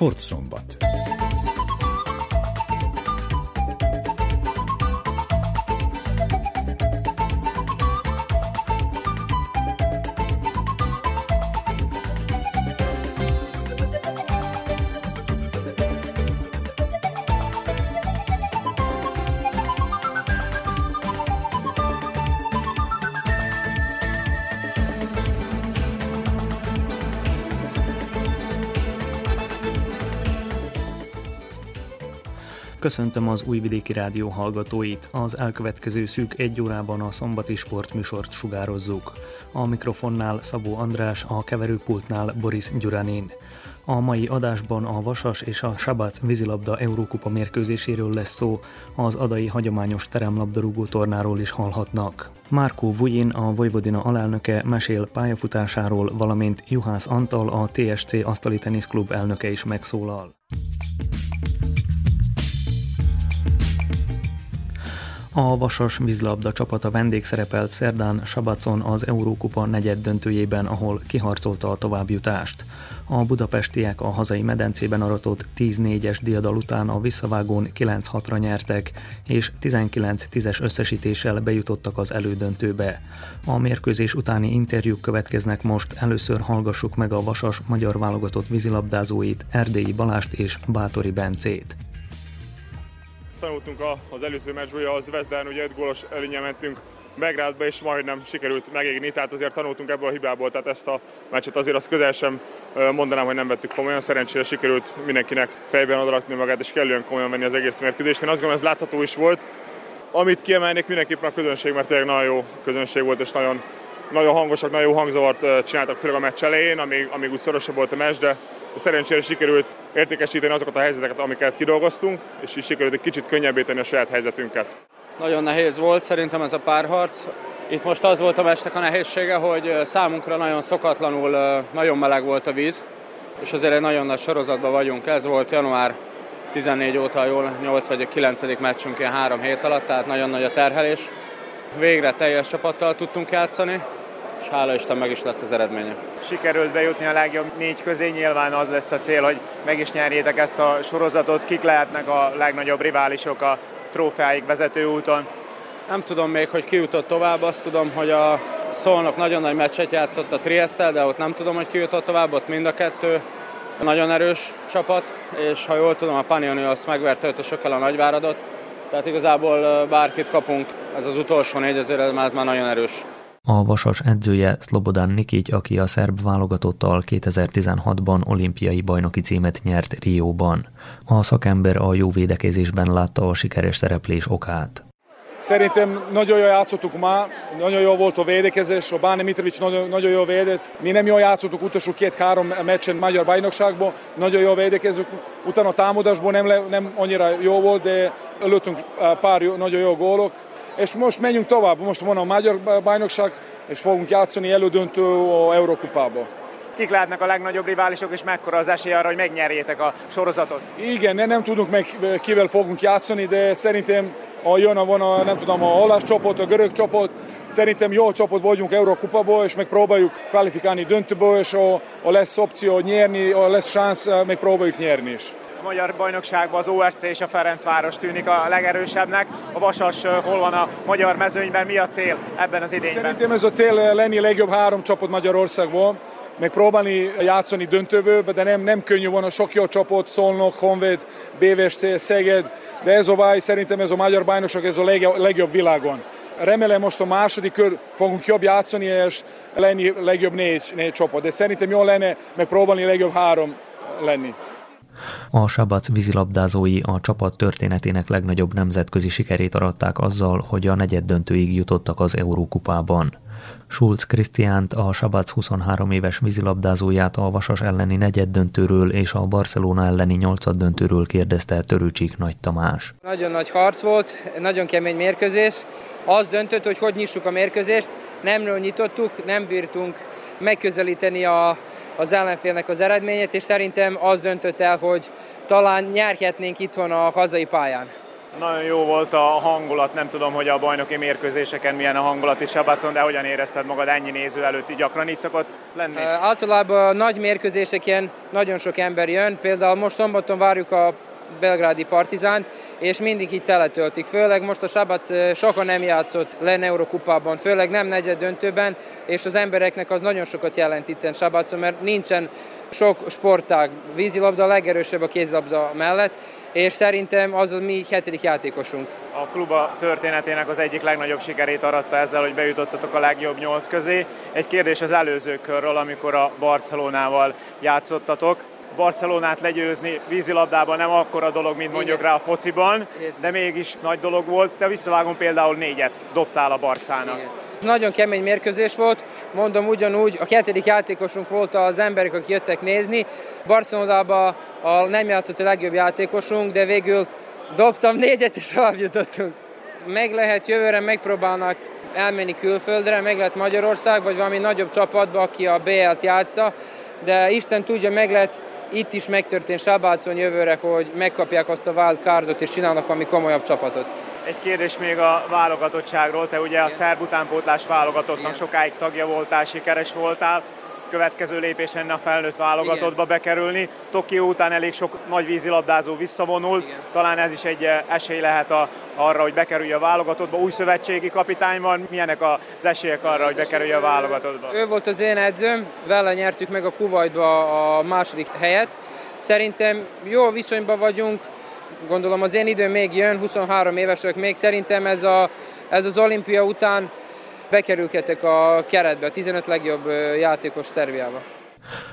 Sportszombat. Köszöntöm az Újvidéki Rádió hallgatóit. Az elkövetkező szűk egy órában a szombati sportműsort sugározzuk. A mikrofonnál Szabó András, a keverőpultnál Boris Gyuranin. A mai adásban a Vasas és a Sabac vízilabda Eurókupa mérkőzéséről lesz szó, az adai hagyományos teremlabdarúgó tornáról is hallhatnak. Márkó Vujin, a Vojvodina alelnöke mesél pályafutásáról, valamint Juhász Antal, a TSC Asztali Teniszklub elnöke is megszólal. A Vasas vízlabda csapata vendégszerepelt szerdán Sabacon az Eurókupa negyed döntőjében, ahol kiharcolta a továbbjutást. A budapestiek a hazai medencében aratott 10-4-es diadal után a visszavágón 9-6-ra nyertek, és 19-10-es összesítéssel bejutottak az elődöntőbe. A mérkőzés utáni interjúk következnek most, először hallgassuk meg a Vasas magyar válogatott vízilabdázóit, Erdélyi Balást és Bátori Bencét tanultunk az előző meccsből, az Zvezdán ugye egy gólos előnye mentünk Belgrádba, és majdnem sikerült megégni, tehát azért tanultunk ebből a hibából, tehát ezt a meccset azért azt közel sem mondanám, hogy nem vettük komolyan, szerencsére sikerült mindenkinek fejben odarakni magát, és kellően komolyan venni az egész mérkőzést. Én azt gondolom, ez látható is volt. Amit kiemelnék mindenképpen a közönség, mert tényleg nagyon jó közönség volt, és nagyon, nagyon hangosak, nagyon jó hangzavart csináltak, főleg a meccs elején, amíg, amíg úgy szorosabb volt a meccs, de Szerencsére sikerült értékesíteni azokat a helyzeteket, amiket kidolgoztunk, és így sikerült egy kicsit könnyebbé tenni a saját helyzetünket. Nagyon nehéz volt szerintem ez a párharc. Itt most az volt a meccsnek a nehézsége, hogy számunkra nagyon szokatlanul nagyon meleg volt a víz, és azért egy nagyon nagy sorozatban vagyunk. Ez volt január 14 óta jól 8 vagy 9. meccsünk ilyen három hét alatt, tehát nagyon nagy a terhelés. Végre teljes csapattal tudtunk játszani, hála Isten meg is lett az eredménye. Sikerült bejutni a legjobb négy közé, nyilván az lesz a cél, hogy meg is nyerjétek ezt a sorozatot. Kik lehetnek a legnagyobb riválisok a trófeáig vezető úton? Nem tudom még, hogy ki jutott tovább, azt tudom, hogy a Szolnok nagyon nagy meccset játszott a Triestel, de ott nem tudom, hogy ki jutott tovább, ott mind a kettő nagyon erős csapat, és ha jól tudom, a Panioni azt megverte ötösökkel a Nagyváradot, tehát igazából bárkit kapunk, ez az utolsó négy, azért ez már nagyon erős. A Vasas edzője Slobodan Nikic, aki a szerb válogatottal 2016-ban olimpiai bajnoki címet nyert Rióban. A szakember a jó védekezésben látta a sikeres szereplés okát. Szerintem nagyon jól játszottuk ma, nagyon jó volt a védekezés, a Báni Mitrovic nagyon, nagyon jól védett. Mi nem jól játszottuk utolsó két-három meccsen magyar bajnokságban, nagyon jól védekezünk. Utána a támadásból nem, nem annyira jó volt, de előttünk pár jó, nagyon jó gólok és most menjünk tovább. Most van a magyar bajnokság, és fogunk játszani elődöntő a Eurókupába. Kik lehetnek a legnagyobb riválisok, és mekkora az esély arra, hogy megnyerjétek a sorozatot? Igen, nem, nem tudunk meg kivel fogunk játszani, de szerintem a jön a, van a, nem tudom, a olasz csapat, a görög csapat, szerintem jó csapat vagyunk Eurókupából, és megpróbáljuk kvalifikálni döntőből, és a, a lesz opció nyerni, a lesz szánsz, megpróbáljuk nyerni is a magyar bajnokságban az OSC és a Ferencváros tűnik a legerősebbnek. A Vasas hol van a magyar mezőnyben, mi a cél ebben az idényben? Szerintem ez a cél lenni a legjobb három csapat Magyarországból megpróbálni játszani döntőből, de nem, nem könnyű van a sok jó csapat, Szolnok, Honvéd, BVSC, Szeged, de ez a baj, szerintem ez a magyar bajnokság, ez a legjobb világon. Remélem most a második kör fogunk jobb játszani, és lenni legjobb négy, négy csapat, de szerintem jó lenne megpróbálni legjobb három lenni. A Sabac vízilabdázói a csapat történetének legnagyobb nemzetközi sikerét aratták azzal, hogy a negyed döntőig jutottak az Eurókupában. Schulz Krisztiánt, a Sabac 23 éves vízilabdázóját a Vasas elleni negyed döntőről és a Barcelona elleni nyolcad döntőről kérdezte Törőcsik Nagy Tamás. Nagyon nagy harc volt, nagyon kemény mérkőzés. Az döntött, hogy hogy nyissuk a mérkőzést. Nemről nyitottuk, nem bírtunk megközelíteni a az ellenfélnek az eredményét, és szerintem az döntött el, hogy talán nyerhetnénk itthon a hazai pályán. Nagyon jó volt a hangulat, nem tudom, hogy a bajnoki mérkőzéseken milyen a hangulat is Sabacon, de hogyan érezted magad ennyi néző előtt, így gyakran így szokott lenni? Általában nagy mérkőzéseken nagyon sok ember jön, például most szombaton várjuk a belgrádi partizánt, és mindig itt teletöltik. Főleg most a Sabac sokan nem játszott len Eurokupában, főleg nem negyed döntőben, és az embereknek az nagyon sokat jelent itt Sabacon, mert nincsen sok sportág. Vízilabda a legerősebb a kézilabda mellett, és szerintem az a mi hetedik játékosunk. A kluba történetének az egyik legnagyobb sikerét aratta ezzel, hogy bejutottatok a legjobb nyolc közé. Egy kérdés az előző körről, amikor a Barcelonával játszottatok. Barcelonát legyőzni vízilabdában nem akkora dolog, mint mondjuk rá a fociban, de mégis nagy dolog volt. Te visszavágom például négyet dobtál a Barszának. Igen. Nagyon kemény mérkőzés volt, mondom ugyanúgy, a kettődik játékosunk volt az emberek, akik jöttek nézni. Barcelonában a nem játszott a legjobb játékosunk, de végül dobtam négyet, és tovább jutottunk. Meg lehet jövőre, megpróbálnak elmenni külföldre, meg lehet Magyarország, vagy valami nagyobb csapatba, aki a BL-t játsza, de Isten tudja, meg lehet itt is megtörtént Sábácon jövőre, hogy megkapják azt a wild cardot és csinálnak valami komolyabb csapatot. Egy kérdés még a válogatottságról. Te ugye a szerb utánpótlás válogatottnak sokáig tagja voltál, sikeres voltál következő lépés lenne a felnőtt válogatottba bekerülni. Tokió után elég sok nagy vízilabdázó visszavonult, Igen. talán ez is egy eh, esély lehet a, arra, hogy bekerülje a válogatottba. Új szövetségi kapitány van, milyenek az esélyek arra, hogy bekerülje a válogatottba? Ő volt az én edzőm, vele nyertük meg a Kuwaitba a második helyet. Szerintem jó viszonyban vagyunk, gondolom az én időm még jön, 23 éves vagyok még, szerintem ez, a, ez az olimpia után bekerülhetek a keretbe, a 15 legjobb játékos Szerbiába.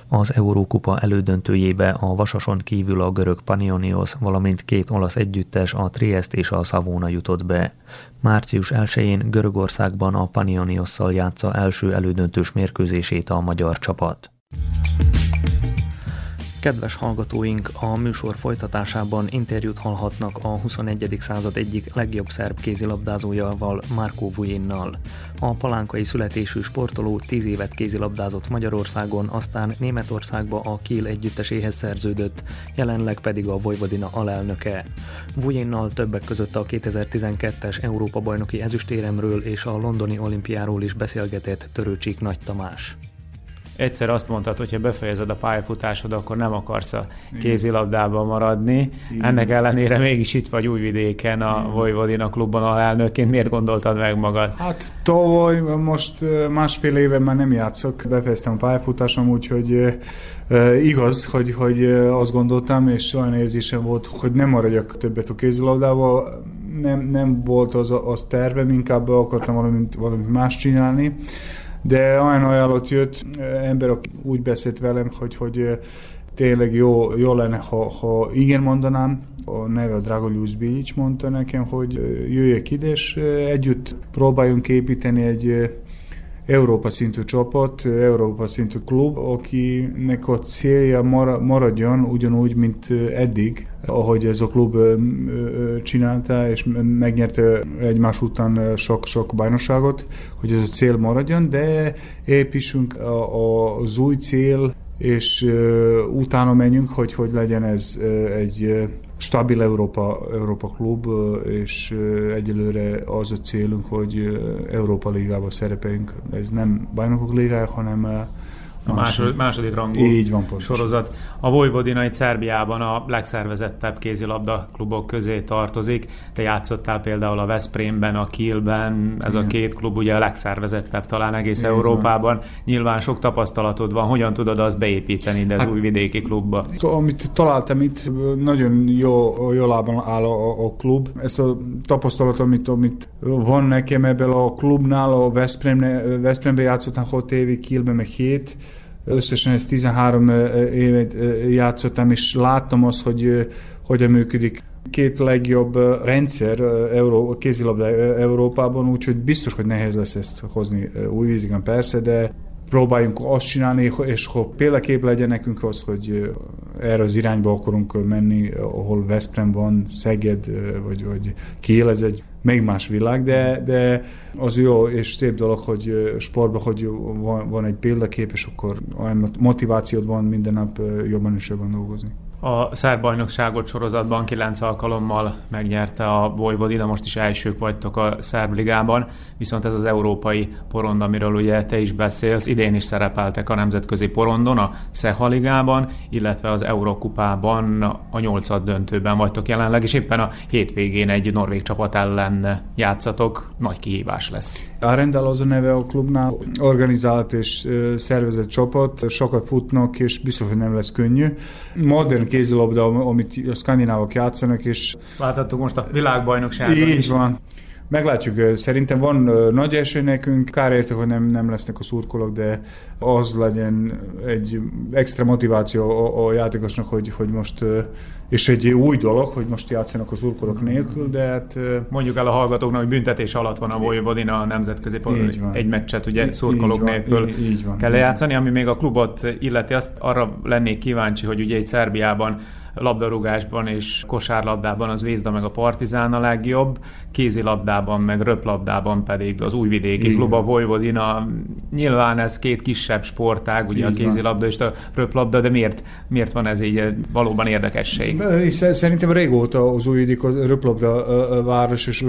Az Eurókupa elődöntőjébe a Vasason kívül a görög Panionios, valamint két olasz együttes, a Triest és a Savona jutott be. Március 1-én Görögországban a Panioniosszal játsza első elődöntős mérkőzését a magyar csapat. Kedves hallgatóink, a műsor folytatásában interjút hallhatnak a 21. század egyik legjobb szerb kézilabdázójával, Márkó Vujinnal. A palánkai születésű sportoló 10 évet kézilabdázott Magyarországon, aztán Németországba a Kiel együtteséhez szerződött, jelenleg pedig a Vojvodina alelnöke. Vujinnal többek között a 2012-es Európa-bajnoki ezüstéremről és a londoni olimpiáról is beszélgetett Törőcsik Nagy Tamás egyszer azt mondtad, hogy ha befejezed a pályafutásod, akkor nem akarsz a kézilabdában maradni. Igen. Ennek ellenére mégis itt vagy Újvidéken a Vojvodina klubban a elnökként. Miért gondoltad meg magad? Hát tavaly, most másfél éve már nem játszok, befejeztem a pályafutásom, úgyhogy igaz, hogy, hogy azt gondoltam, és olyan érzésem volt, hogy nem maradjak többet a kézilabdával. Nem, nem volt az, az tervem, inkább akartam valami, valami más csinálni de olyan ajánlott jött, ember, aki úgy beszélt velem, hogy, hogy tényleg jó, jó lenne, ha, ha igen mondanám, a neve a Dragolius Bilic mondta nekem, hogy jöjjek ide, és együtt próbáljunk építeni egy Európa szintű csapat, Európa szintű klub, akinek a célja maradjon ugyanúgy, mint eddig, ahogy ez a klub csinálta, és megnyerte egymás után sok-sok bajnokságot, hogy ez a cél maradjon, de építsünk az új cél, és utána menjünk, hogy hogy legyen ez egy stabil Európa, Európa klub, és egyelőre az a célunk, hogy Európa Ligában szerepeljünk. Ez nem bajnokok ligája, hanem a második, második rangú Így van, sorozat. A Vojvodina egy Szerbiában a legszervezettebb kézilabda klubok közé tartozik. Te játszottál például a Veszprémben, a Kielben, ez Igen. a két klub ugye a legszervezettebb talán egész Igen. Európában. Nyilván sok tapasztalatod van, hogyan tudod azt beépíteni ide az hát, újvidéki klubba? Amit találtam itt, nagyon jó, jó lábon áll a, a klub. Ezt a tapasztalatot, amit, amit van nekem ebből a klubnál, a Veszprémben, Veszprémben játszottam 6 évig, Kielben meg 7 Összesen ezt 13 évet játszottam, és láttam azt, hogy hogyan működik. Két legjobb rendszer Euró, kézilabda Európában, úgyhogy biztos, hogy nehéz lesz ezt hozni új vízigen persze, de próbáljunk azt csinálni, és ha példakép legyen nekünk az, hogy erre az irányba akarunk menni, ahol Veszprem van, Szeged, vagy, vagy Kiel, ez egy még más világ, de, de az jó és szép dolog, hogy sportban, hogy van, van egy példakép, és akkor olyan motivációd van minden nap jobban és jobban dolgozni. A szerb bajnokságot sorozatban 9 alkalommal megnyerte a Vojvodina, most is elsők vagytok a szerb ligában, viszont ez az európai porond, amiről ugye te is beszélsz, idén is szerepeltek a nemzetközi porondon, a Szeha ligában, illetve az Eurokupában a nyolcad döntőben vagytok jelenleg, és éppen a hétvégén egy norvég csapat ellen játszatok, nagy kihívás lesz. A Rendel az a neve a klubnál, organizált és szervezett csapat, sokat futnak, és biztos, hogy nem lesz könnyű. Modern kézilabda, amit a skandinávok játszanak, és... Láthattuk most a világbajnokságot Így is. van. Meglátjuk, szerintem van nagy esély nekünk, kár érte, hogy nem, nem lesznek a szurkolók, de az legyen egy extra motiváció a, a játékosnak, hogy, hogy most, és egy új dolog, hogy most játszanak a szurkolók nélkül, de hát... Mondjuk el a hallgatóknak, hogy büntetés alatt van a Vojvodina a nemzetközi egy meccset ugye szurkolók így nélkül így, így van, kell játszani, ami még a klubot illeti, azt arra lennék kíváncsi, hogy ugye egy Szerbiában labdarúgásban és kosárlabdában az Vézda meg a Partizán a legjobb, kézilabdában meg röplabdában pedig az újvidéki klub a Vojvodina. Nyilván ez két kisebb sportág, ugye Így a kézilabda és a röplabda, de miért, miért van ez így valóban érdekesség? Szerintem régóta az újvidék a röplabda város és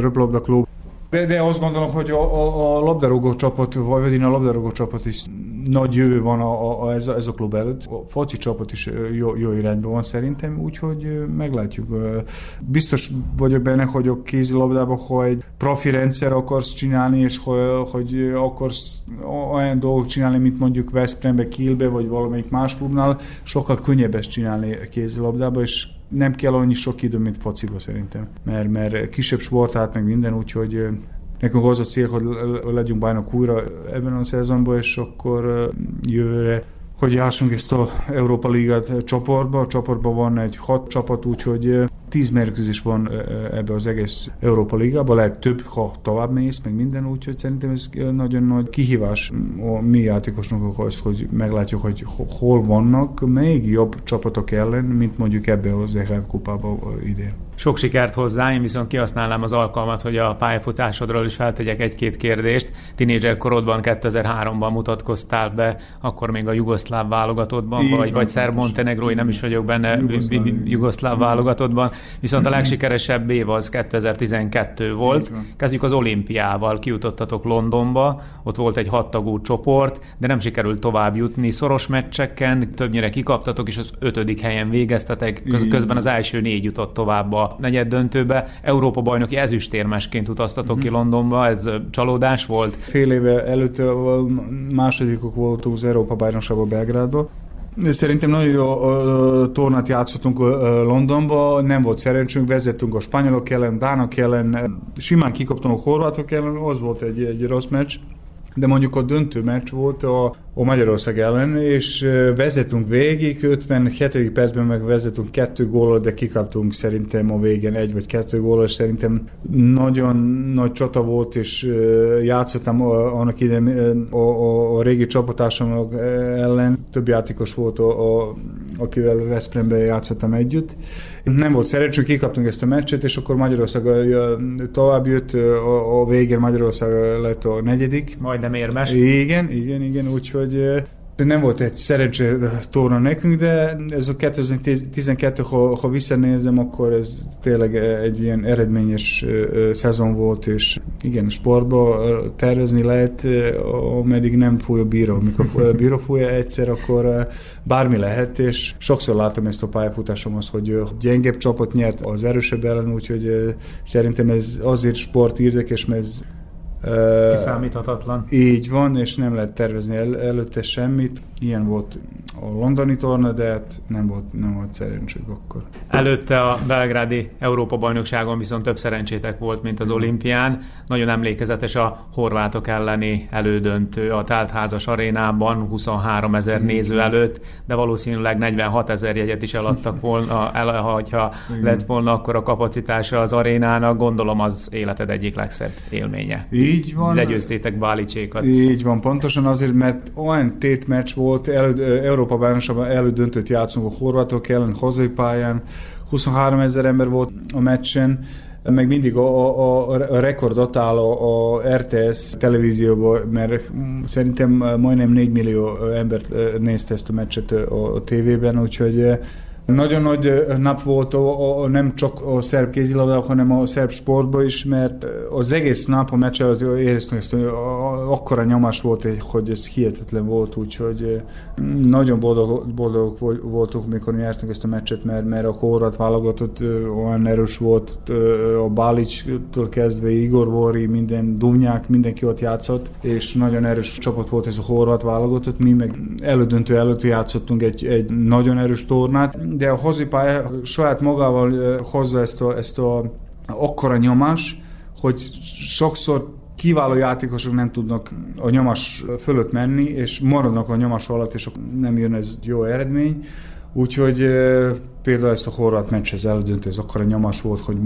röplabda klub de, de azt gondolom, hogy a, a, a labdarúgó csapat, vagy a labdarúgó csapat is nagy jövő van a, a, ez, a, ez a klub előtt. A foci csapat is jó, jó irányban van szerintem, úgyhogy meglátjuk. Biztos vagyok benne, hogy a kézilabdában, ha egy profi rendszer akarsz csinálni, és hogy, hogy akarsz olyan dolgok csinálni, mint mondjuk Veszprémbe, Kielbe, vagy valamelyik más klubnál, sokkal könnyebb ezt csinálni a kézilabdába, és nem kell annyi sok idő, mint fociba szerintem. Mert, mert kisebb sportát, meg minden, úgyhogy nekünk az a cél, hogy legyünk bajnok újra ebben a szezonban, és akkor jövőre hogy játsunk ezt a Európa Ligát csoportba. A csoportban van egy hat csapat, úgyhogy tíz mérkőzés van ebbe az egész Európa Ligában, lehet több, ha tovább mész, meg minden, úgyhogy szerintem ez nagyon nagy kihívás a mi játékosnak az, hogy meglátjuk, hogy hol vannak még jobb csapatok ellen, mint mondjuk ebbe az EHF kupába idén. Sok sikert hozzá, én viszont kihasználnám az alkalmat, hogy a pályafutásodról is feltegyek egy-két kérdést. Tinédzser korodban 2003-ban mutatkoztál be, akkor még a jugoszláv válogatottban, Így vagy, vagy szerb-montenegrói, nem is vagyok benne, jugoszláv válogatottban, viszont a legsikeresebb év az 2012 volt. Kezdjük az olimpiával, kijutottatok Londonba, ott volt egy hattagú csoport, de nem sikerült tovább jutni. Szoros meccseken többnyire kikaptatok, és az ötödik helyen végeztetek, közben az első négy jutott tovább a negyed döntőbe. Európa bajnoki ezüstérmesként utaztatok ki Londonba, ez csalódás volt? Fél éve előtt másodikok voltunk az Európa bajnokságban Belgrádban. Szerintem nagyon jó tornát játszottunk Londonba, nem volt szerencsünk, vezettünk a spanyolok ellen, dánok ellen, simán kikaptunk a horvátok ellen, az volt egy, egy rossz meccs. De mondjuk a döntő meccs volt a, a Magyarország ellen, és vezetünk végig, 57. percben meg vezetünk kettő gólal, de kikaptunk szerintem a végén egy vagy kettő és szerintem nagyon nagy csata volt, és játszottam annak idején a, a, a régi csapatásom ellen, több játékos volt, a, a, akivel Veszprémben játszottam együtt. Nem volt szerencsük, kikaptunk ezt a meccset, és akkor Magyarország tovább jött, a, a végén Magyarország lett a negyedik. Majd majdnem érmes. Igen, igen, igen, úgyhogy nem volt egy szerencsé torna nekünk, de ez a 2012, ha, ha visszanézem, akkor ez tényleg egy ilyen eredményes szezon volt, és igen, sportba tervezni lehet, ameddig nem fúj a bíró. Amikor a bíró fújja egyszer, akkor bármi lehet, és sokszor látom ezt a pályafutásom az, hogy gyengebb csapat nyert az erősebb ellen, úgyhogy szerintem ez azért sport érdekes, mert ez Kiszámíthatatlan. Így van, és nem lehet tervezni el, előtte semmit. Ilyen volt a londoni torna, de hát nem volt, nem volt szerencsék akkor. Előtte a belgrádi Európa-bajnokságon viszont több szerencsétek volt, mint az olimpián. Nagyon emlékezetes a horvátok elleni elődöntő a teltházas arénában 23 ezer néző előtt, de valószínűleg 46 ezer jegyet is eladtak volna, el, ha lett volna akkor a kapacitása az arénának. Gondolom az életed egyik legszebb élménye. Így van. Legyőztétek Bálicsékat. Így van, pontosan azért, mert olyan tétmeccs volt, el, Európa bajnokságban elődöntőt játszunk a horvátok ellen, hazai pályán, 23 ezer ember volt a meccsen, meg mindig a, a, a rekordot áll a, a RTS televízióban, mert szerintem majdnem 4 millió ember nézte ezt a meccset a, a tévében, úgyhogy Nagyon nagy nap volt a, a, nem csak a szerb kézilabda, hanem a szerb sportban is, mert az egész nap a meccs előtt éreztünk ezt, hogy akkora nyomás volt, hogy ez hihetetlen volt, úgyhogy nagyon boldog, boldog voltunk, mikor nyertünk ezt a meccset, mert, mert a horvát válogatott olyan erős volt, a Bálics-től kezdve Igor Vori, minden Dumnyák, mindenki ott játszott, és nagyon erős csapat volt ez a horvát válogatott, mi meg elődöntő előtt játszottunk egy, egy nagyon erős tornát, de a hozipálya saját magával hozza ezt a, ezt a akkora nyomás, hogy sokszor kiváló játékosok nem tudnak a nyomás fölött menni, és maradnak a nyomás alatt, és nem jön ez jó eredmény. Úgyhogy például ezt a horvát meccshez elődönt, ez akkor a nyomás volt, hogy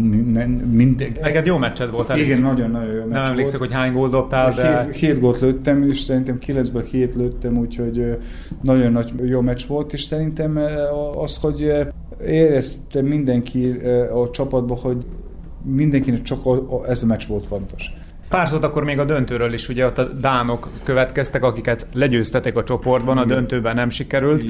mindegy. Neked jó meccsed volt? Igen, nagyon-nagyon jó meccs Nem emlékszek, hogy hány gólt dobtál, de... Hét, hét gólt lőttem, és szerintem kilencből hét lőttem, úgyhogy nagyon nagy, jó meccs volt, és szerintem az, hogy érezte mindenki a csapatban, hogy mindenkinek csak ez a meccs volt fontos. Pár szót akkor még a döntőről is, ugye ott a dánok következtek, akiket legyőztetek a csoportban, a döntőben nem sikerült.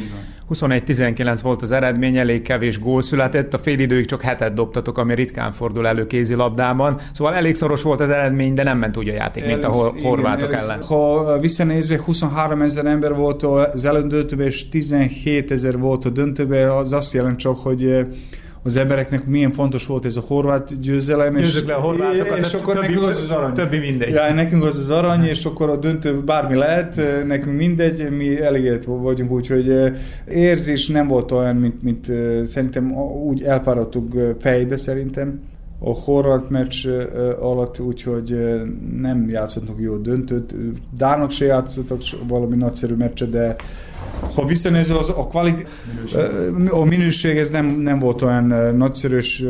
21-19 volt az eredmény, elég kevés gól született, a időig csak hetet dobtatok, ami ritkán fordul elő kézilabdában. Szóval elég szoros volt az eredmény, de nem ment úgy a játék, mint a horvátok ellen. Ha visszanézve, 23 ezer ember volt az elődöntőben, és 17 ezer volt a döntőben, az azt jelent csak, hogy az embereknek milyen fontos volt ez a horvát győzelem. Győzzük le a horvátokat, és akkor többi, nekünk az az arany. Többi mindegy. Ja, nekünk az az arany, és akkor a döntő bármi lehet, nekünk mindegy, mi elégedett vagyunk, úgyhogy érzés nem volt olyan, mint, mint szerintem úgy elfáradtuk fejbe szerintem a horvát meccs alatt, úgyhogy nem játszottunk jó döntőt. Dánok se játszottak valami nagyszerű meccset, de ha visszanézel, az a, kvalit- a minőség ez nem, nem volt olyan nagyszerűs,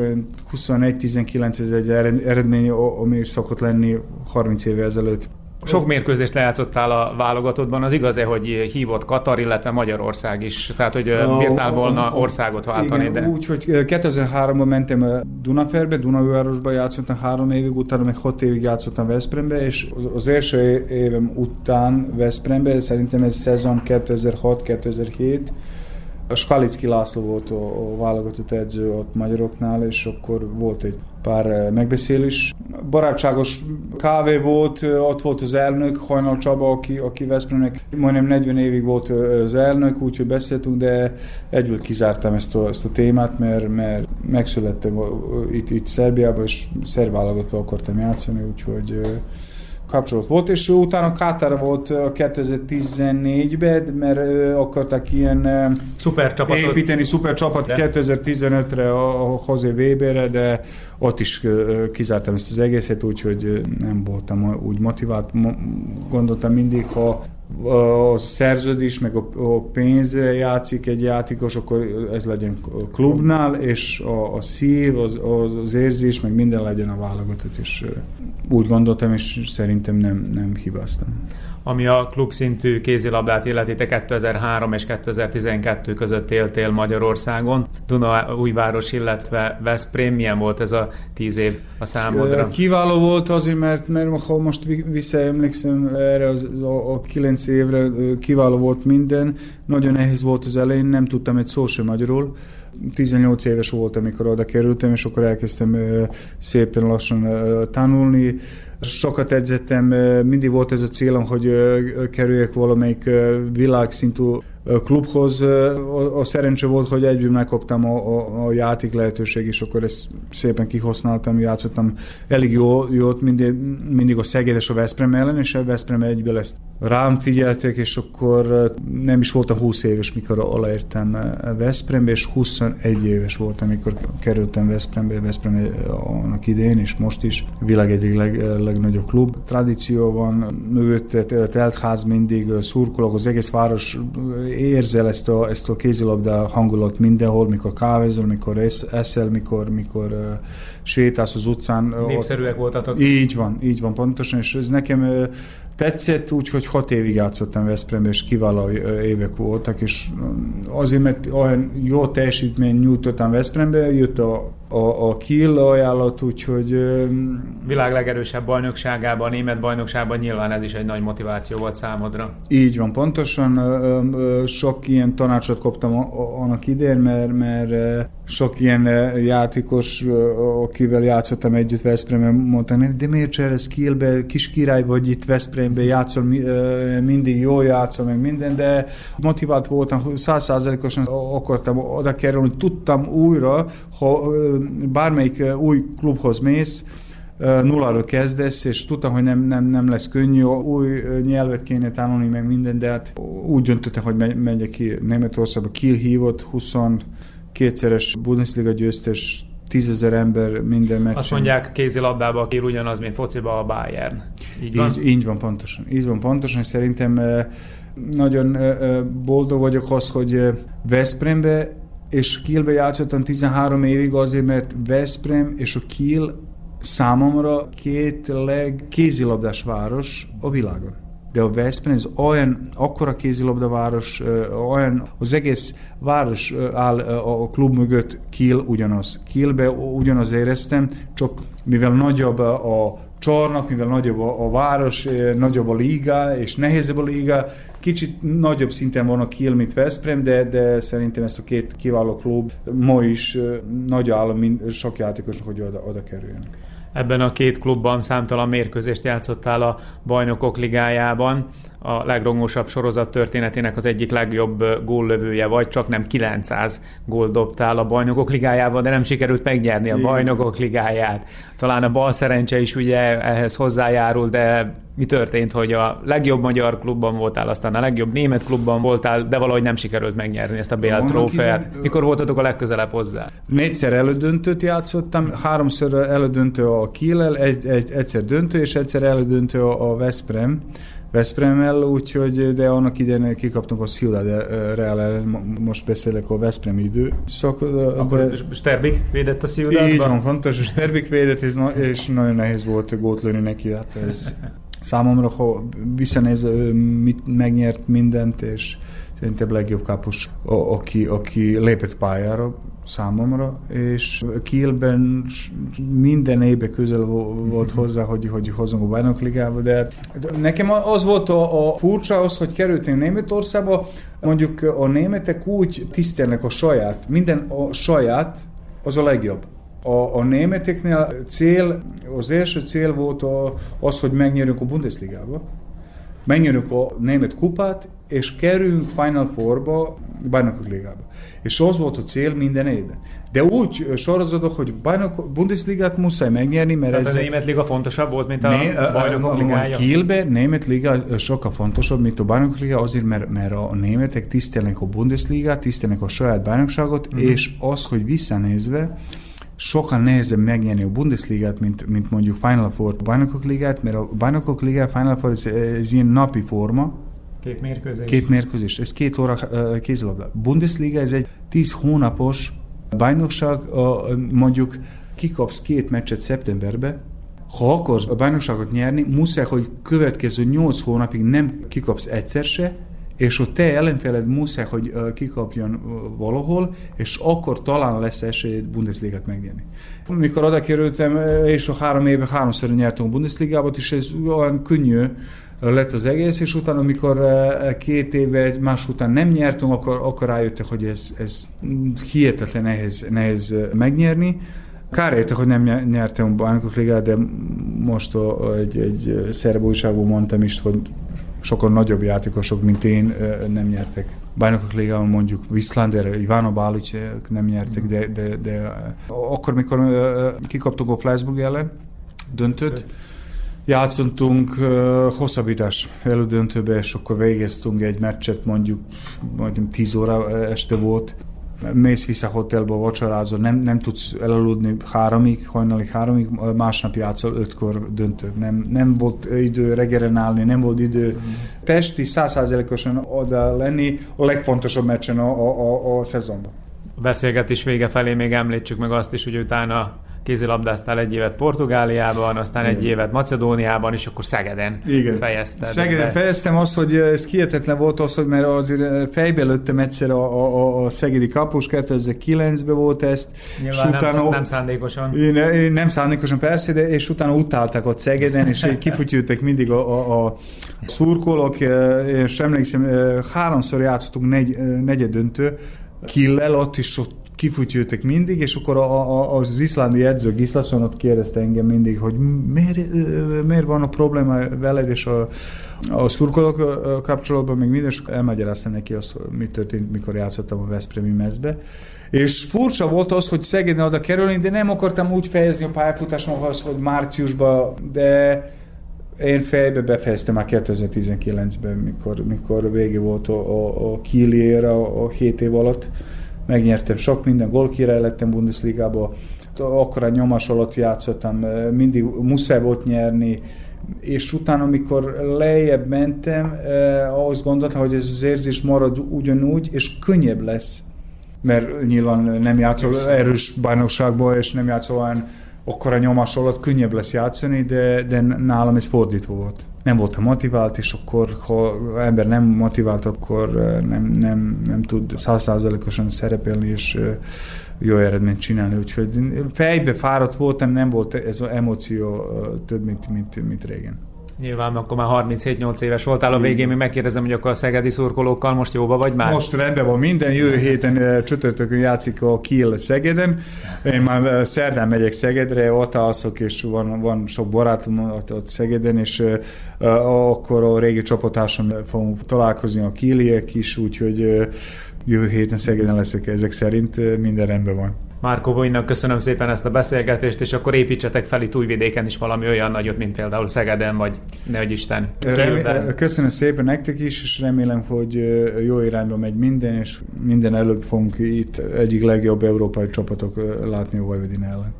21-19 ez egy eredmény, ami szokott lenni 30 évvel ezelőtt. Sok mérkőzést lejátszottál a válogatottban, az igaz-e, hogy hívott Katar, illetve Magyarország is? Tehát, hogy bírtál volna országot váltani? Igen, de... úgy, hogy 2003-ban mentem Dunaferbe, Dunavárosba játszottam három évig, utána meg hat évig játszottam Veszprémbe, és az első évem után Veszprémbe, szerintem ez szezon 2006-2007, a Skalicki László volt a, a válogatott edző ott magyaroknál, és akkor volt egy pár eh, megbeszélés. Barátságos kávé volt, eh, ott volt az elnök, Hajnal Csaba, aki, aki Veszprémnek majdnem 40 évig volt eh, az elnök, úgyhogy beszéltünk, de egyből kizártam ezt a, ezt a témát, mert, mert megszülettem itt, itt Szerbiában, és szerb akartam játszani, úgyhogy kapcsolat volt, és utána Katar volt 2014-ben, mert akartak ilyen szuper csapatot. építeni, szuper csapat 2015-re a José Weberre, de ott is kizártam ezt az egészet, úgyhogy nem voltam úgy motivált. Gondoltam mindig, ha a szerződés, meg a, pénzre játszik egy játékos, akkor ez legyen klubnál, és a, a szív, az, az, az érzés, meg minden legyen a válogatott, és úgy gondoltam, és szerintem nem, nem hibáztam ami a klubszintű kézilabdát illeti, te 2003 és 2012 között éltél Magyarországon. Duna újváros, illetve Veszprém, milyen volt ez a tíz év a számodra? Kiváló volt azért, mert, mert ha most visszaemlékszem erre az, a, a kilenc évre, kiváló volt minden. Nagyon nehéz volt az elején, nem tudtam egy szó sem magyarul. 18 éves voltam, amikor oda kerültem, és akkor elkezdtem szépen lassan tanulni. Sokat edzettem, mindig volt ez a célom, hogy kerüljek valamelyik világszintű klubhoz. A szerencse volt, hogy egyből megkaptam a, a, a játék lehetőség, és akkor ezt szépen kihasználtam, játszottam elég jó, jót mindig, mindig a Szeged és a Veszprem ellen, és a Veszprem egyből ezt rám figyeltek, és akkor nem is voltam 20 éves, mikor aláértem Veszprembe, és 21 éves voltam, amikor kerültem Veszprembe, Veszprem annak idén, és most is világ egyik leg, legnagyobb klub. Tradíció van, mögött teltház mindig, szurkolok, az egész város érzel ezt a, ezt a kézilabda hangulat mindenhol, mikor kávézol, mikor eszel, mikor, mikor uh, sétálsz az utcán. Népszerűek voltatok. Így van, így van pontosan, és ez nekem uh, tetszett úgy, hogy hat évig játszottam Veszprémbe, és kiváló évek voltak, és azért, mert olyan jó teljesítmény nyújtottam Veszprémbe, jött a, a, a Kiel ajánlat, úgyhogy... Világ legerősebb bajnokságában, a német bajnokságban nyilván ez is egy nagy motiváció volt számodra. Így van, pontosan. sok ilyen tanácsot kaptam annak idén, mert, mert sok ilyen játékos, akivel játszottam együtt Veszprémben, mondták, de miért cserélsz Kielbe, kis király vagy itt Veszprémben, játszol, mindig jól játszol, meg minden, de motivált voltam, százszázalékosan akartam oda kerülni, tudtam újra, ha bármelyik új klubhoz mész, nulláról kezdesz, és tudtam, hogy nem, nem, nem lesz könnyű, új nyelvet kéne tanulni, meg minden, de hát úgy döntöttem, hogy megyek ki Németországba. Kiel hívott, 22-szeres Bundesliga győztes, tízezer ember minden meccsen. Azt mondják kézilabdába, Kiel ugyanaz, mint fociba a Bayern. Így van? Így, így van pontosan. Így van pontosan. Szerintem nagyon boldog vagyok az, hogy Veszprémbe és Kielbe játszottam 13 évig azért, mert Veszprém és a Kiel számomra két legkézilabdás város a világon. De a Veszprém ez olyan, akkora kézilabdaváros, olyan, az egész város áll a klub mögött Kiel ugyanaz. Kielbe ugyanaz éreztem, csak mivel nagyobb a csarnak, mivel nagyobb a, a város, nagyobb a liga, és nehézebb a liga, kicsit nagyobb szinten van a Kiel, mint Veszprém, de, de szerintem ezt a két kiváló klub ma is nagy állam, mint sok játékosnak, hogy oda, oda kerüljenek ebben a két klubban számtalan mérkőzést játszottál a bajnokok ligájában a legrongosabb sorozat történetének az egyik legjobb góllövője vagy, csak nem 900 gól dobtál a bajnokok ligájában, de nem sikerült megnyerni a bajnokok ligáját. Talán a bal szerencse is ugye ehhez hozzájárul, de mi történt, hogy a legjobb magyar klubban voltál, aztán a legjobb német klubban voltál, de valahogy nem sikerült megnyerni ezt a BL trófeát. Mikor voltatok a legközelebb hozzá? Négyszer elődöntőt játszottam, háromszor elődöntő a Kiel, egy, egy, egyszer döntő, és egyszer elődöntő a Veszprem. Veszpremmel, úgyhogy, de annak idején kikaptunk a Ciudad Real most beszélek a Veszprem idő. Akkor de... Sterbik védett a Ciudadban? Így van, fontos, Sterbik védett, és nagyon nehéz volt gót lőni neki, hát ez számomra, ha visszanéz, mit megnyert mindent, és szerintem legjobb kapus, aki, aki lépett pályára számomra, és Kielben minden éve közel volt hozzá, hogy, hogy hozunk a bajnokligába, de nekem az volt a, a furcsa az, hogy kerültünk Németországba, mondjuk a németek úgy tisztelnek a saját, minden a saját, az a legjobb. A, a németeknél cél, az első cél volt a, az, hogy megnyerjünk a Bundesligába, megnyerjük a német kupát, és kerülünk Final Four-ba, bajnokok ligába. És az volt a cél minden évben. De úgy sorozodok, hogy bajnok, Bundesligát muszáj megnyerni, mert Tehát ez... a német liga fontosabb volt, mint a né, bajnokok ligája? A Kielbe német liga sokkal fontosabb, mint a bajnokok liga, azért, mert, mert a németek tisztelnek a Bundesligát, tisztelnek a saját bajnokságot, uh-huh. és az, hogy visszanézve, sokkal nehezebb megnyerni a Bundesligát, mint, mint mondjuk Final Four bajnokok ligát, mert a bajnokok ligát, Final Four, ez, ez ilyen napi forma, Két mérkőzés. Két mérkőzés. Ez két óra uh, kézilabda. Bundesliga ez egy tíz hónapos bajnokság, uh, mondjuk kikapsz két meccset szeptemberbe, ha akarsz a bajnokságot nyerni, muszáj, hogy következő nyolc hónapig nem kikapsz egyszer se, és a te ellenfeled muszáj, hogy kikapjon valahol, és akkor talán lesz esély Bundesligát megnyerni. Mikor oda kerültem, és a három éve háromszor nyertünk a Bundesligábat, és ez olyan könnyű lett az egész, és utána, amikor két éve más után nem nyertünk, akkor, akkor rájöttek, hogy ez, ez hihetetlen nehéz, nehéz megnyerni. Kár érte, hogy nem nyertem a bajnokok ligát, de most egy, egy szerb újságban mondtam is, hogy sokkal nagyobb játékosok, mint én nem nyertek. Bajnokok ligában mondjuk Wislander, Ivano Balic nem nyertek, de, de, de akkor, mikor kikaptuk a Flensburg ellen, döntött, játszottunk hosszabbítás elődöntőbe, és akkor végeztünk egy meccset, mondjuk majdnem 10 óra este volt, mész vissza hotelba, vacsorázol, nem, nem tudsz elaludni háromig, hajnalig háromig, másnap játszol ötkor döntő. Nem, nem volt idő reggelen állni, nem volt idő testi százszázalékosan oda lenni a legfontosabb meccsen a, a, a, a szezonban. A beszélgetés vége felé még említsük meg azt is, hogy utána kézilabdáztál egy évet Portugáliában, aztán Igen. egy évet Macedóniában, és akkor Szegeden Igen. fejezted. Szegeden de... fejeztem azt, hogy ez kietetlen volt az, hogy mert azért fejbe lőttem egyszer a, a, a szegedi kapus, 2009-ben volt ezt. Nyilván és utána, nem, nem szándékosan. Én, én nem szándékosan persze, de és utána utáltak ott Szegeden, és kifutyültek mindig a, a, a szurkolók, és emlékszem, háromszor játszottunk negy, negyedöntő, Killel, ott is ott kifutyültek mindig, és akkor a, a, az iszlándi edző Gislason ott kérdezte engem mindig, hogy miért, miért van a probléma veled és a, a szurkolók kapcsolatban, még minden, és elmagyaráztam neki azt, mi történt, mikor játszottam a Veszprémi mezbe. És furcsa volt az, hogy Szegedne oda kerülni, de nem akartam úgy fejezni a pályafutásomhoz, hogy márciusban, de én fejbe befejeztem már 2019-ben, mikor, mikor vége volt a, a, a Kiliér a, a 7 év alatt. Megnyertem sok minden, gólkirály lettem Bundesligába, akkor a nyomás alatt játszottam, mindig muszáj volt nyerni, és utána, amikor lejjebb mentem, eh, azt gondoltam, hogy ez az érzés marad ugyanúgy, és könnyebb lesz. Mert nyilván nem játszol erős bajnokságban, és nem játszol olyan akkor a nyomás alatt könnyebb lesz játszani, de, de nálam ez fordítva volt. Nem voltam motivált, és akkor, ha ember nem motivált, akkor nem, nem, nem tud százszázalékosan szerepelni, és jó eredményt csinálni. Úgyhogy fejbe fáradt voltam, nem volt ez az emóció több, mint, mint, mint régen. Nyilván akkor már 37-8 éves voltál, a végén még megkérdezem, hogy akkor a szegedi szurkolókkal most jóba vagy már? Most rendben van minden, jövő héten csütörtökön játszik a Kiel Szegeden. Én már szerdán megyek Szegedre, ott alszok, és van, van sok barátom ott, ott Szegeden, és uh, akkor a régi csapatásom fogunk találkozni a Kieliek is, úgyhogy uh, jövő héten Szegeden leszek ezek szerint, minden rendben van. Márko Vojnak köszönöm szépen ezt a beszélgetést, és akkor építsetek fel itt Újvidéken is valami olyan nagyot, mint például Szegeden, vagy nehogy Isten. Remé- köszönöm szépen nektek is, és remélem, hogy jó irányba megy minden, és minden előbb fogunk itt egyik legjobb európai csapatok látni a Vojvodina ellen.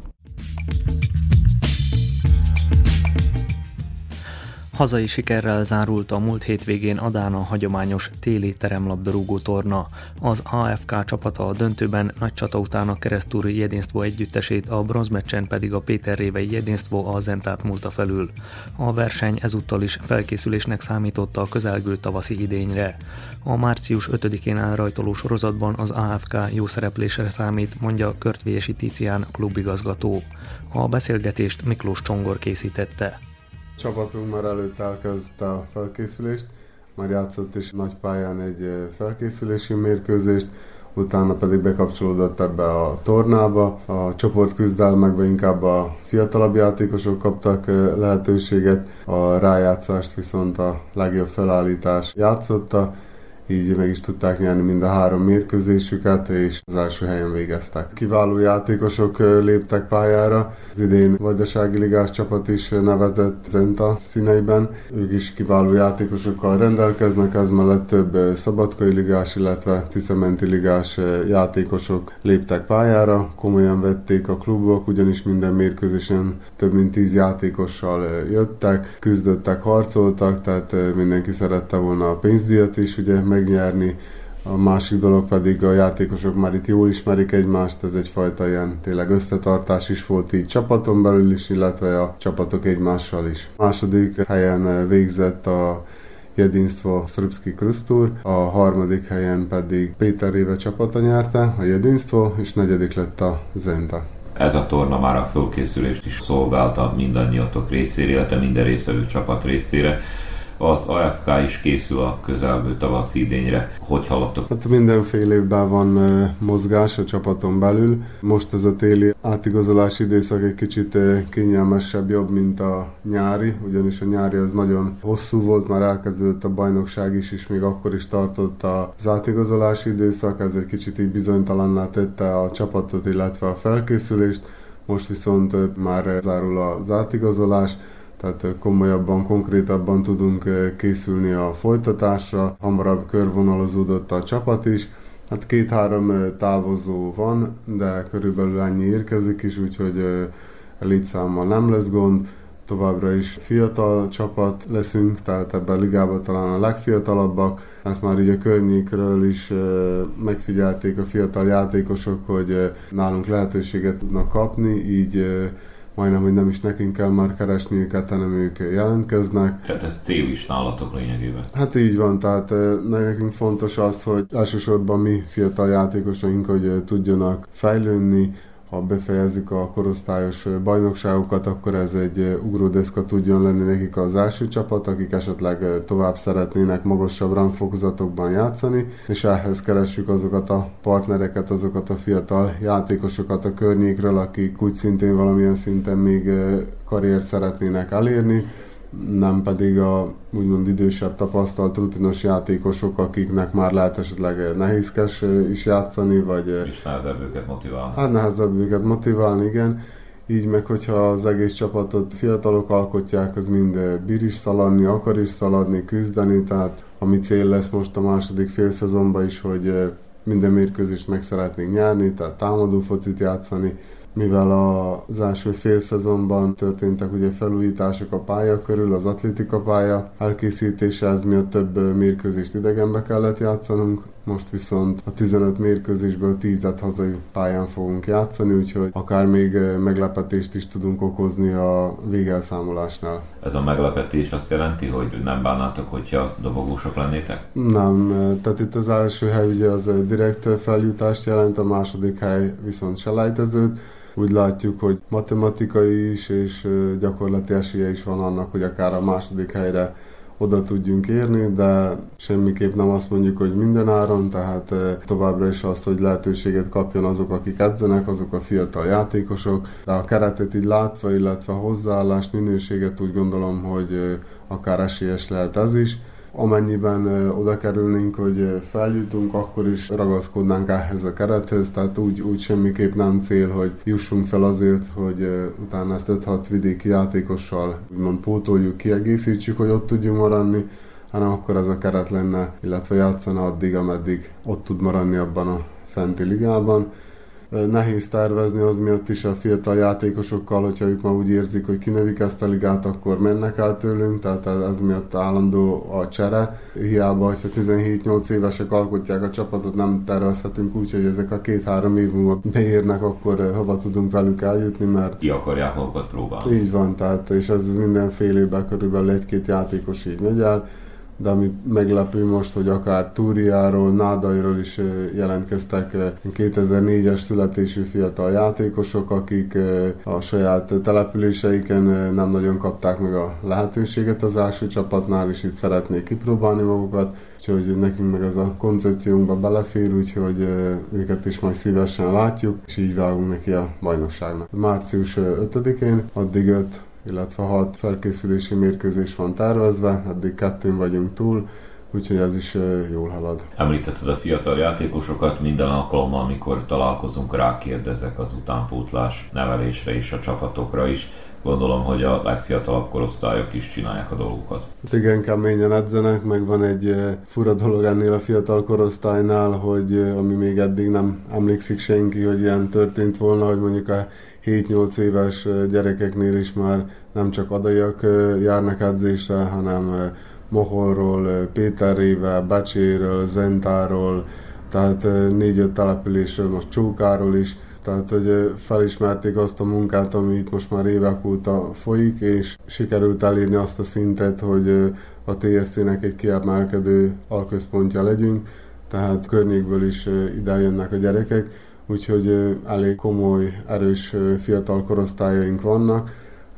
Hazai sikerrel zárult a múlt hétvégén Adán a hagyományos téli teremlabdarúgó torna. Az AFK csapata a döntőben nagy csata után a keresztúri Jedinstvo együttesét, a bronzmeccsen pedig a Péter Révei Jedinstvo a Zentát múlta felül. A verseny ezúttal is felkészülésnek számította a közelgő tavaszi idényre. A március 5-én elrajtoló sorozatban az AFK jó szereplésre számít, mondja Körtvélyesi Tícián klubigazgató. A beszélgetést Miklós Csongor készítette csapatunk már előtt elkezdte a felkészülést, már játszott is nagy pályán egy felkészülési mérkőzést, utána pedig bekapcsolódott ebbe a tornába. A csoportküzdelmekben inkább a fiatalabb játékosok kaptak lehetőséget, a rájátszást viszont a legjobb felállítás játszotta, így meg is tudták nyerni mind a három mérkőzésüket, és az első helyen végeztek. Kiváló játékosok léptek pályára, az idén Vajdasági Ligás csapat is nevezett Zenta színeiben, ők is kiváló játékosokkal rendelkeznek, ez mellett több Szabadkai Ligás, illetve Tiszamenti Ligás játékosok léptek pályára, komolyan vették a klubok, ugyanis minden mérkőzésen több mint tíz játékossal jöttek, küzdöttek, harcoltak, tehát mindenki szerette volna a pénzdíjat is, ugye meg megnyerni. A másik dolog pedig a játékosok már itt jól ismerik egymást, ez egyfajta ilyen tényleg összetartás is volt így csapaton belül is, illetve a csapatok egymással is. Második helyen végzett a Jedinstvo Srpski Krustur, a harmadik helyen pedig Péter Éve csapata nyerte, a Jedinstvo, és negyedik lett a Zenta. Ez a torna már a fölkészülést is szolgálta mindannyiatok részére, illetve minden részvevő csapat részére az AFK is készül a közelgő tavasz idényre. Hogy haladtok? Hát mindenféle évben van mozgás a csapaton belül. Most ez a téli átigazolási időszak egy kicsit kényelmesebb, jobb, mint a nyári, ugyanis a nyári az nagyon hosszú volt, már elkezdődött a bajnokság is, és még akkor is tartott az átigazolási időszak, ez egy kicsit így bizonytalanná tette a csapatot, illetve a felkészülést. Most viszont már zárul az átigazolás, tehát komolyabban, konkrétabban tudunk készülni a folytatásra. Hamarabb körvonalazódott a csapat is. Hát két-három távozó van, de körülbelül ennyi érkezik is, úgyhogy létszámmal nem lesz gond. továbbra is fiatal csapat leszünk, tehát ebben a ligában talán a legfiatalabbak. Ezt már így a környékről is megfigyelték a fiatal játékosok, hogy nálunk lehetőséget tudnak kapni, így majdnem, hogy nem is nekünk kell már keresni őket, hanem ők jelentkeznek. Tehát ez cél is nálatok lényegében. Hát így van, tehát nekünk fontos az, hogy elsősorban mi fiatal játékosaink, hogy tudjanak fejlődni, ha befejezik a korosztályos bajnokságokat, akkor ez egy ugródeszka tudjon lenni nekik az első csapat, akik esetleg tovább szeretnének magasabb rangfokozatokban játszani, és ehhez keressük azokat a partnereket, azokat a fiatal játékosokat a környékről, akik úgy szintén valamilyen szinten még karriert szeretnének elérni, nem pedig a úgymond idősebb tapasztalt rutinos játékosok, akiknek már lehet esetleg nehézkes is játszani, vagy... És nehezebb őket motiválni. Hát nehezebb őket motiválni, igen. Így meg, hogyha az egész csapatot fiatalok alkotják, az mind bír is szaladni, akar is szaladni, küzdeni, tehát a mi cél lesz most a második félszezonban is, hogy minden mérkőzést meg szeretnénk nyerni, tehát támadó focit játszani, mivel az első fél szezonban történtek ugye felújítások a pálya körül, az atlétika pálya elkészítése, ez miatt több mérkőzést idegenbe kellett játszanunk, most viszont a 15 mérkőzésből 10-et hazai pályán fogunk játszani, úgyhogy akár még meglepetést is tudunk okozni a végelszámolásnál. Ez a meglepetés azt jelenti, hogy nem bánnátok, hogyha dobogósok lennétek? Nem, tehát itt az első hely ugye az direkt feljutást jelent, a második hely viszont selejtezőt, úgy látjuk, hogy matematikai is és gyakorlati esélye is van annak, hogy akár a második helyre oda tudjunk érni, de semmiképp nem azt mondjuk, hogy minden áron, tehát továbbra is azt, hogy lehetőséget kapjon azok, akik edzenek, azok a fiatal játékosok, de a keretet így látva, illetve a hozzáállás minőséget úgy gondolom, hogy akár esélyes lehet ez is amennyiben oda kerülnénk, hogy feljutunk, akkor is ragaszkodnánk ehhez a kerethez, tehát úgy, úgy semmiképp nem cél, hogy jussunk fel azért, hogy utána ezt 5-6 vidéki játékossal úgymond pótoljuk, kiegészítsük, hogy ott tudjunk maradni, hanem akkor ez a keret lenne, illetve játszana addig, ameddig ott tud maradni abban a fenti ligában nehéz tervezni az miatt is a fiatal játékosokkal, hogyha ők már úgy érzik, hogy kinevik ezt a ligát, akkor mennek el tőlünk, tehát ez miatt állandó a csere. Hiába, hogyha 17-8 évesek alkotják a csapatot, nem tervezhetünk úgy, hogy ezek a két-három év múlva beérnek, akkor hova tudunk velük eljutni, mert... Ki akarják magukat próbálni. Így van, tehát és ez mindenfél évben körülbelül egy-két játékos így megy el de ami meglepő most, hogy akár Túriáról, Nádairól is jelentkeztek 2004-es születésű fiatal játékosok, akik a saját településeiken nem nagyon kapták meg a lehetőséget az első csapatnál, és itt szeretnék kipróbálni magukat, úgyhogy nekünk meg ez a koncepciónkba belefér, úgyhogy őket is majd szívesen látjuk, és így vágunk neki a bajnokságnak. Március 5-én, addig 5 illetve hat felkészülési mérkőzés van tervezve, eddig kettőn vagyunk túl, úgyhogy ez is jól halad. Említetted a fiatal játékosokat, minden alkalommal, amikor találkozunk, rákérdezek az utánpótlás nevelésre és a csapatokra is. Gondolom, hogy a legfiatalabb korosztályok is csinálják a dolgokat. Hát igen, keményen edzenek, meg van egy fura dolog ennél a fiatal korosztálynál, hogy ami még eddig nem emlékszik senki, hogy ilyen történt volna, hogy mondjuk a 7-8 éves gyerekeknél is már nem csak adaiak járnak edzésre, hanem Mohorról, Péterrével, Becséről, Zentáról, tehát négy-öt településről, most Csókáról is, tehát hogy felismerték azt a munkát, ami itt most már évek óta folyik, és sikerült elérni azt a szintet, hogy a TSC-nek egy kiemelkedő alközpontja legyünk, tehát környékből is ide jönnek a gyerekek, úgyhogy elég komoly, erős fiatal korosztályaink vannak,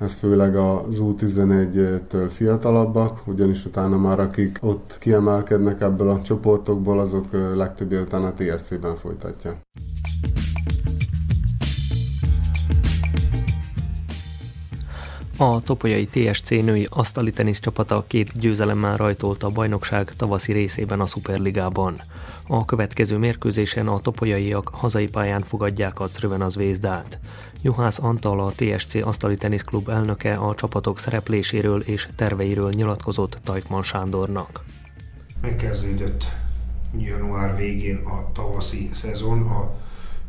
ez főleg az U11-től fiatalabbak, ugyanis utána már akik ott kiemelkednek ebből a csoportokból, azok legtöbbje utána a TSC-ben folytatja. A topolyai TSC női asztali tenisz két győzelemmel rajtolta a bajnokság tavaszi részében a Superligában. A következő mérkőzésen a topolyaiak hazai pályán fogadják a az Vézdát. Juhász Antal, a TSC Asztali Teniszklub elnöke a csapatok szerepléséről és terveiről nyilatkozott Tajkman Sándornak. Megkezdődött január végén a tavaszi szezon, a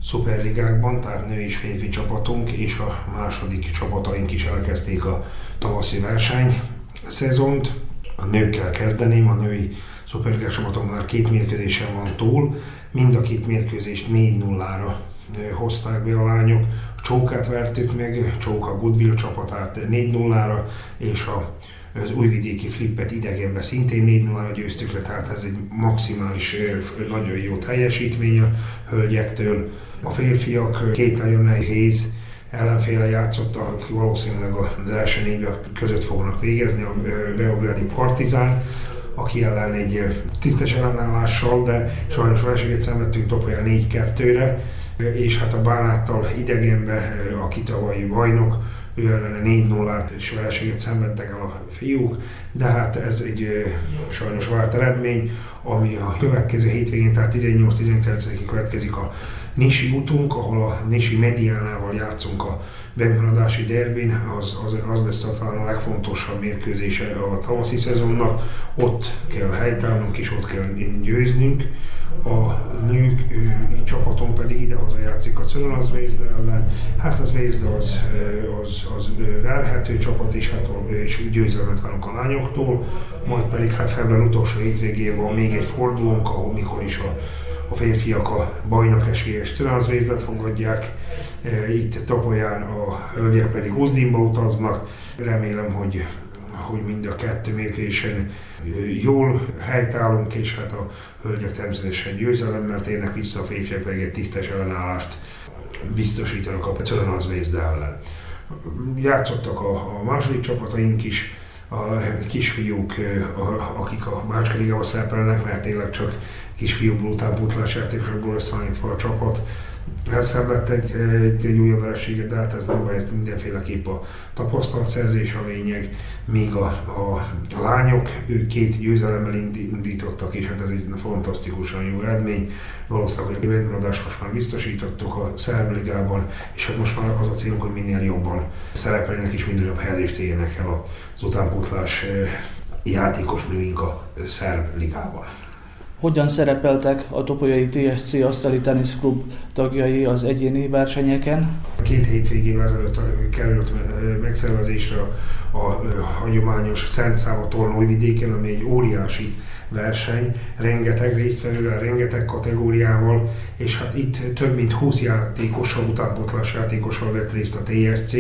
szuperligákban, tehát nő és férfi csapatunk és a második csapataink is elkezdték a tavaszi verseny szezont. A nőkkel kezdeném, a női szuperligák csapatunk már két mérkőzésen van túl, mind a két mérkőzést 4-0-ra hozták be a lányok. A Csókát vertük meg, Csóka Goodwill csapatát 4-0-ra, és a az újvidéki flippet idegenbe szintén 4 0 győztük le, tehát ez egy maximális, nagyon jó teljesítmény a hölgyektől. A férfiak két nagyon nehéz ellenféle játszottak, akik valószínűleg az első négy között fognak végezni, a Beográdi Partizán, aki ellen egy tisztes ellenállással, de sajnos vereséget szenvedtünk Topolyán 4-2-re, és hát a Bánáttal idegenbe, aki tavalyi bajnok, ő ellene 4 0 és vereséget szenvedtek el a fiúk, de hát ez egy sajnos várt eredmény, ami a következő hétvégén, tehát 18-19-ig következik a Nisi útunk, ahol a Nisi Mediánával játszunk a bentmaradási derbin, az, az, az lesz a talán a legfontosabb mérkőzése a tavaszi szezonnak. Ott kell helytállnunk és ott kell győznünk. A nők ő, csapaton pedig idehaza játszik a Cölön az Vézda ellen. Hát az Vézda az, az, az verhető csapat, és, hát, és győzelmet várunk a lányoktól. Majd pedig hát február utolsó hétvégén van még egy fordulónk, ahol mikor is a a férfiak a bajnok esélyes Transzvézdát fogadják, e, itt Tapolyán a hölgyek pedig Uzdinba utaznak. Remélem, hogy hogy mind a kettő mérkésen jól helytállunk, és hát a hölgyek természetesen győzelemmel térnek vissza, a férfiak pedig egy tisztes ellenállást biztosítanak a Cölönazvézda ellen. Játszottak a, a második csapataink is, a kisfiúk, akik a Bácska Ligában szerepelnek, mert tényleg csak kisfiúból utánpótlás játékosokból összeállítva a csapat elszenvedtek egy, egy újabb vereséget, de hát ez nem baj, ez mindenféleképp a tapasztalatszerzés a lényeg, míg a, a, lányok, ők két győzelemmel indítottak, és hát ez egy fantasztikusan jó eredmény. Valószínűleg, a bentmaradást most már biztosítottuk a Szerb Ligában, és hát most már az a célunk, hogy minél jobban szerepeljenek és minél jobb helyezést érjenek el az utánpótlás játékos nőink a Szerb Ligában. Hogyan szerepeltek a Topolyai TSC Asztali Klub tagjai az egyéni versenyeken? Két hétvégével ezelőtt került megszervezésre a, hagyományos Szent Száva torna Újvidéken, ami egy óriási verseny, rengeteg résztvevővel, rengeteg kategóriával, és hát itt több mint 20 játékossal, utánpotlás játékossal vett részt a TSC,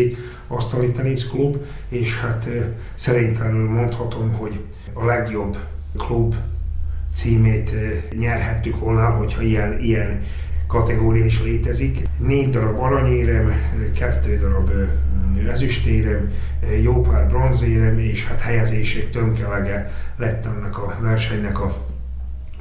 Asztali Klub, és hát szerénytelenül mondhatom, hogy a legjobb klub címét nyerhettük volna, hogyha ilyen, ilyen kategória is létezik. Négy darab aranyérem, kettő darab ezüstérem, jó pár bronzérem, és hát helyezések tömkelege lett ennek a versenynek a,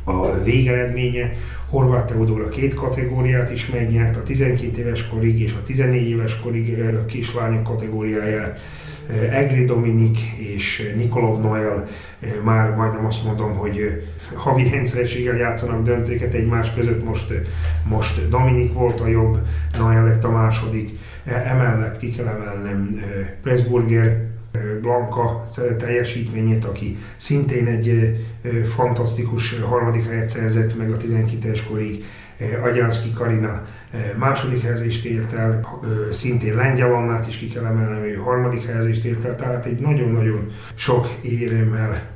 a végeredménye. Horváth Teodóra két kategóriát is megnyert, a 12 éves korig és a 14 éves korig kislányok kategóriáját Eh, Egri Dominik és Nikolov Noel eh, már majdnem azt mondom, hogy eh, havi rendszerességgel játszanak döntőket egymás között, most, most Dominik volt a jobb, Noel lett a második, emellett ki kell emelnem Pressburger Blanka teljesítményét, aki szintén egy fantasztikus harmadik helyet szerzett meg a 12-es korig, Agyánszki Karina második helyezést ért el, szintén Lengyel Annát is ki kell emelnem, ő harmadik helyezést ért el, tehát egy nagyon-nagyon sok éremmel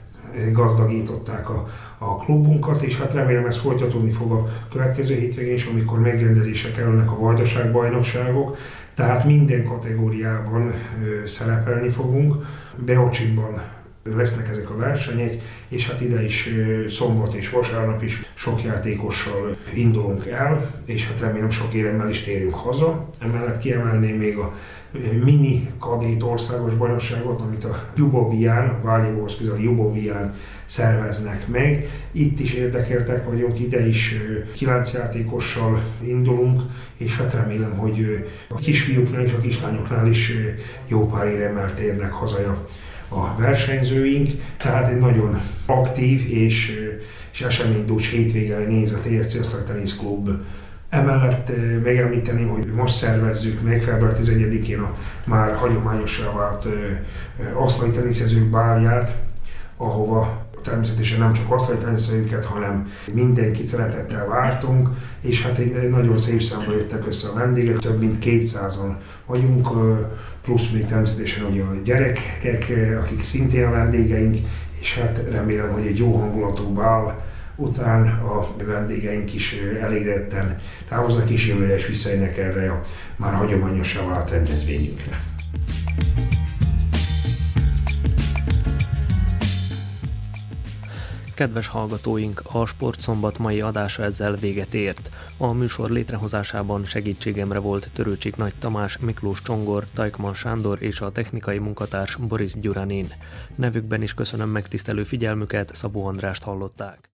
gazdagították a, a klubunkat, és hát remélem ez folytatódni fog a következő hétvégén is, amikor megrendezésre kerülnek a vajdaság bajnokságok, tehát minden kategóriában szerepelni fogunk. Beocsiban lesznek ezek a versenyek, és hát ide is szombat és vasárnap is sok játékossal indulunk el, és hát remélem sok éremmel is térünk haza. Emellett kiemelném még a mini kadét országos bajnokságot, amit a Jubovián, a Váljévóhoz közel Jubovián szerveznek meg. Itt is érdekeltek vagyunk, ide is kilenc játékossal indulunk, és hát remélem, hogy a kisfiúknál és a kislányoknál is jó pár éremmel térnek haza a versenyzőink, tehát egy nagyon aktív és, és eseménydús hétvégel néz a TSC Tenisz Klub. Emellett megemlíteném, hogy most szervezzük meg február 11-én a már hagyományosra vált asztali teniszezők bálját, ahova természetesen nem csak asztali teniszezőket, hanem mindenkit szeretettel vártunk, és hát egy nagyon szép számban jöttek össze a vendégek, több mint 200-an vagyunk, plusz még természetesen ugye a gyerekek, akik szintén a vendégeink, és hát remélem, hogy egy jó hangulatú bál után a vendégeink is elégedetten távoznak, és jövőre is visszajönnek erre a már hagyományosan vált rendezvényünkre. Kedves hallgatóink, a Sportszombat mai adása ezzel véget ért. A műsor létrehozásában segítségemre volt Törőcsik Nagy Tamás, Miklós Csongor, Tajkman Sándor és a technikai munkatárs Boris Gyuranin. Nevükben is köszönöm megtisztelő figyelmüket, Szabó Andrást hallották.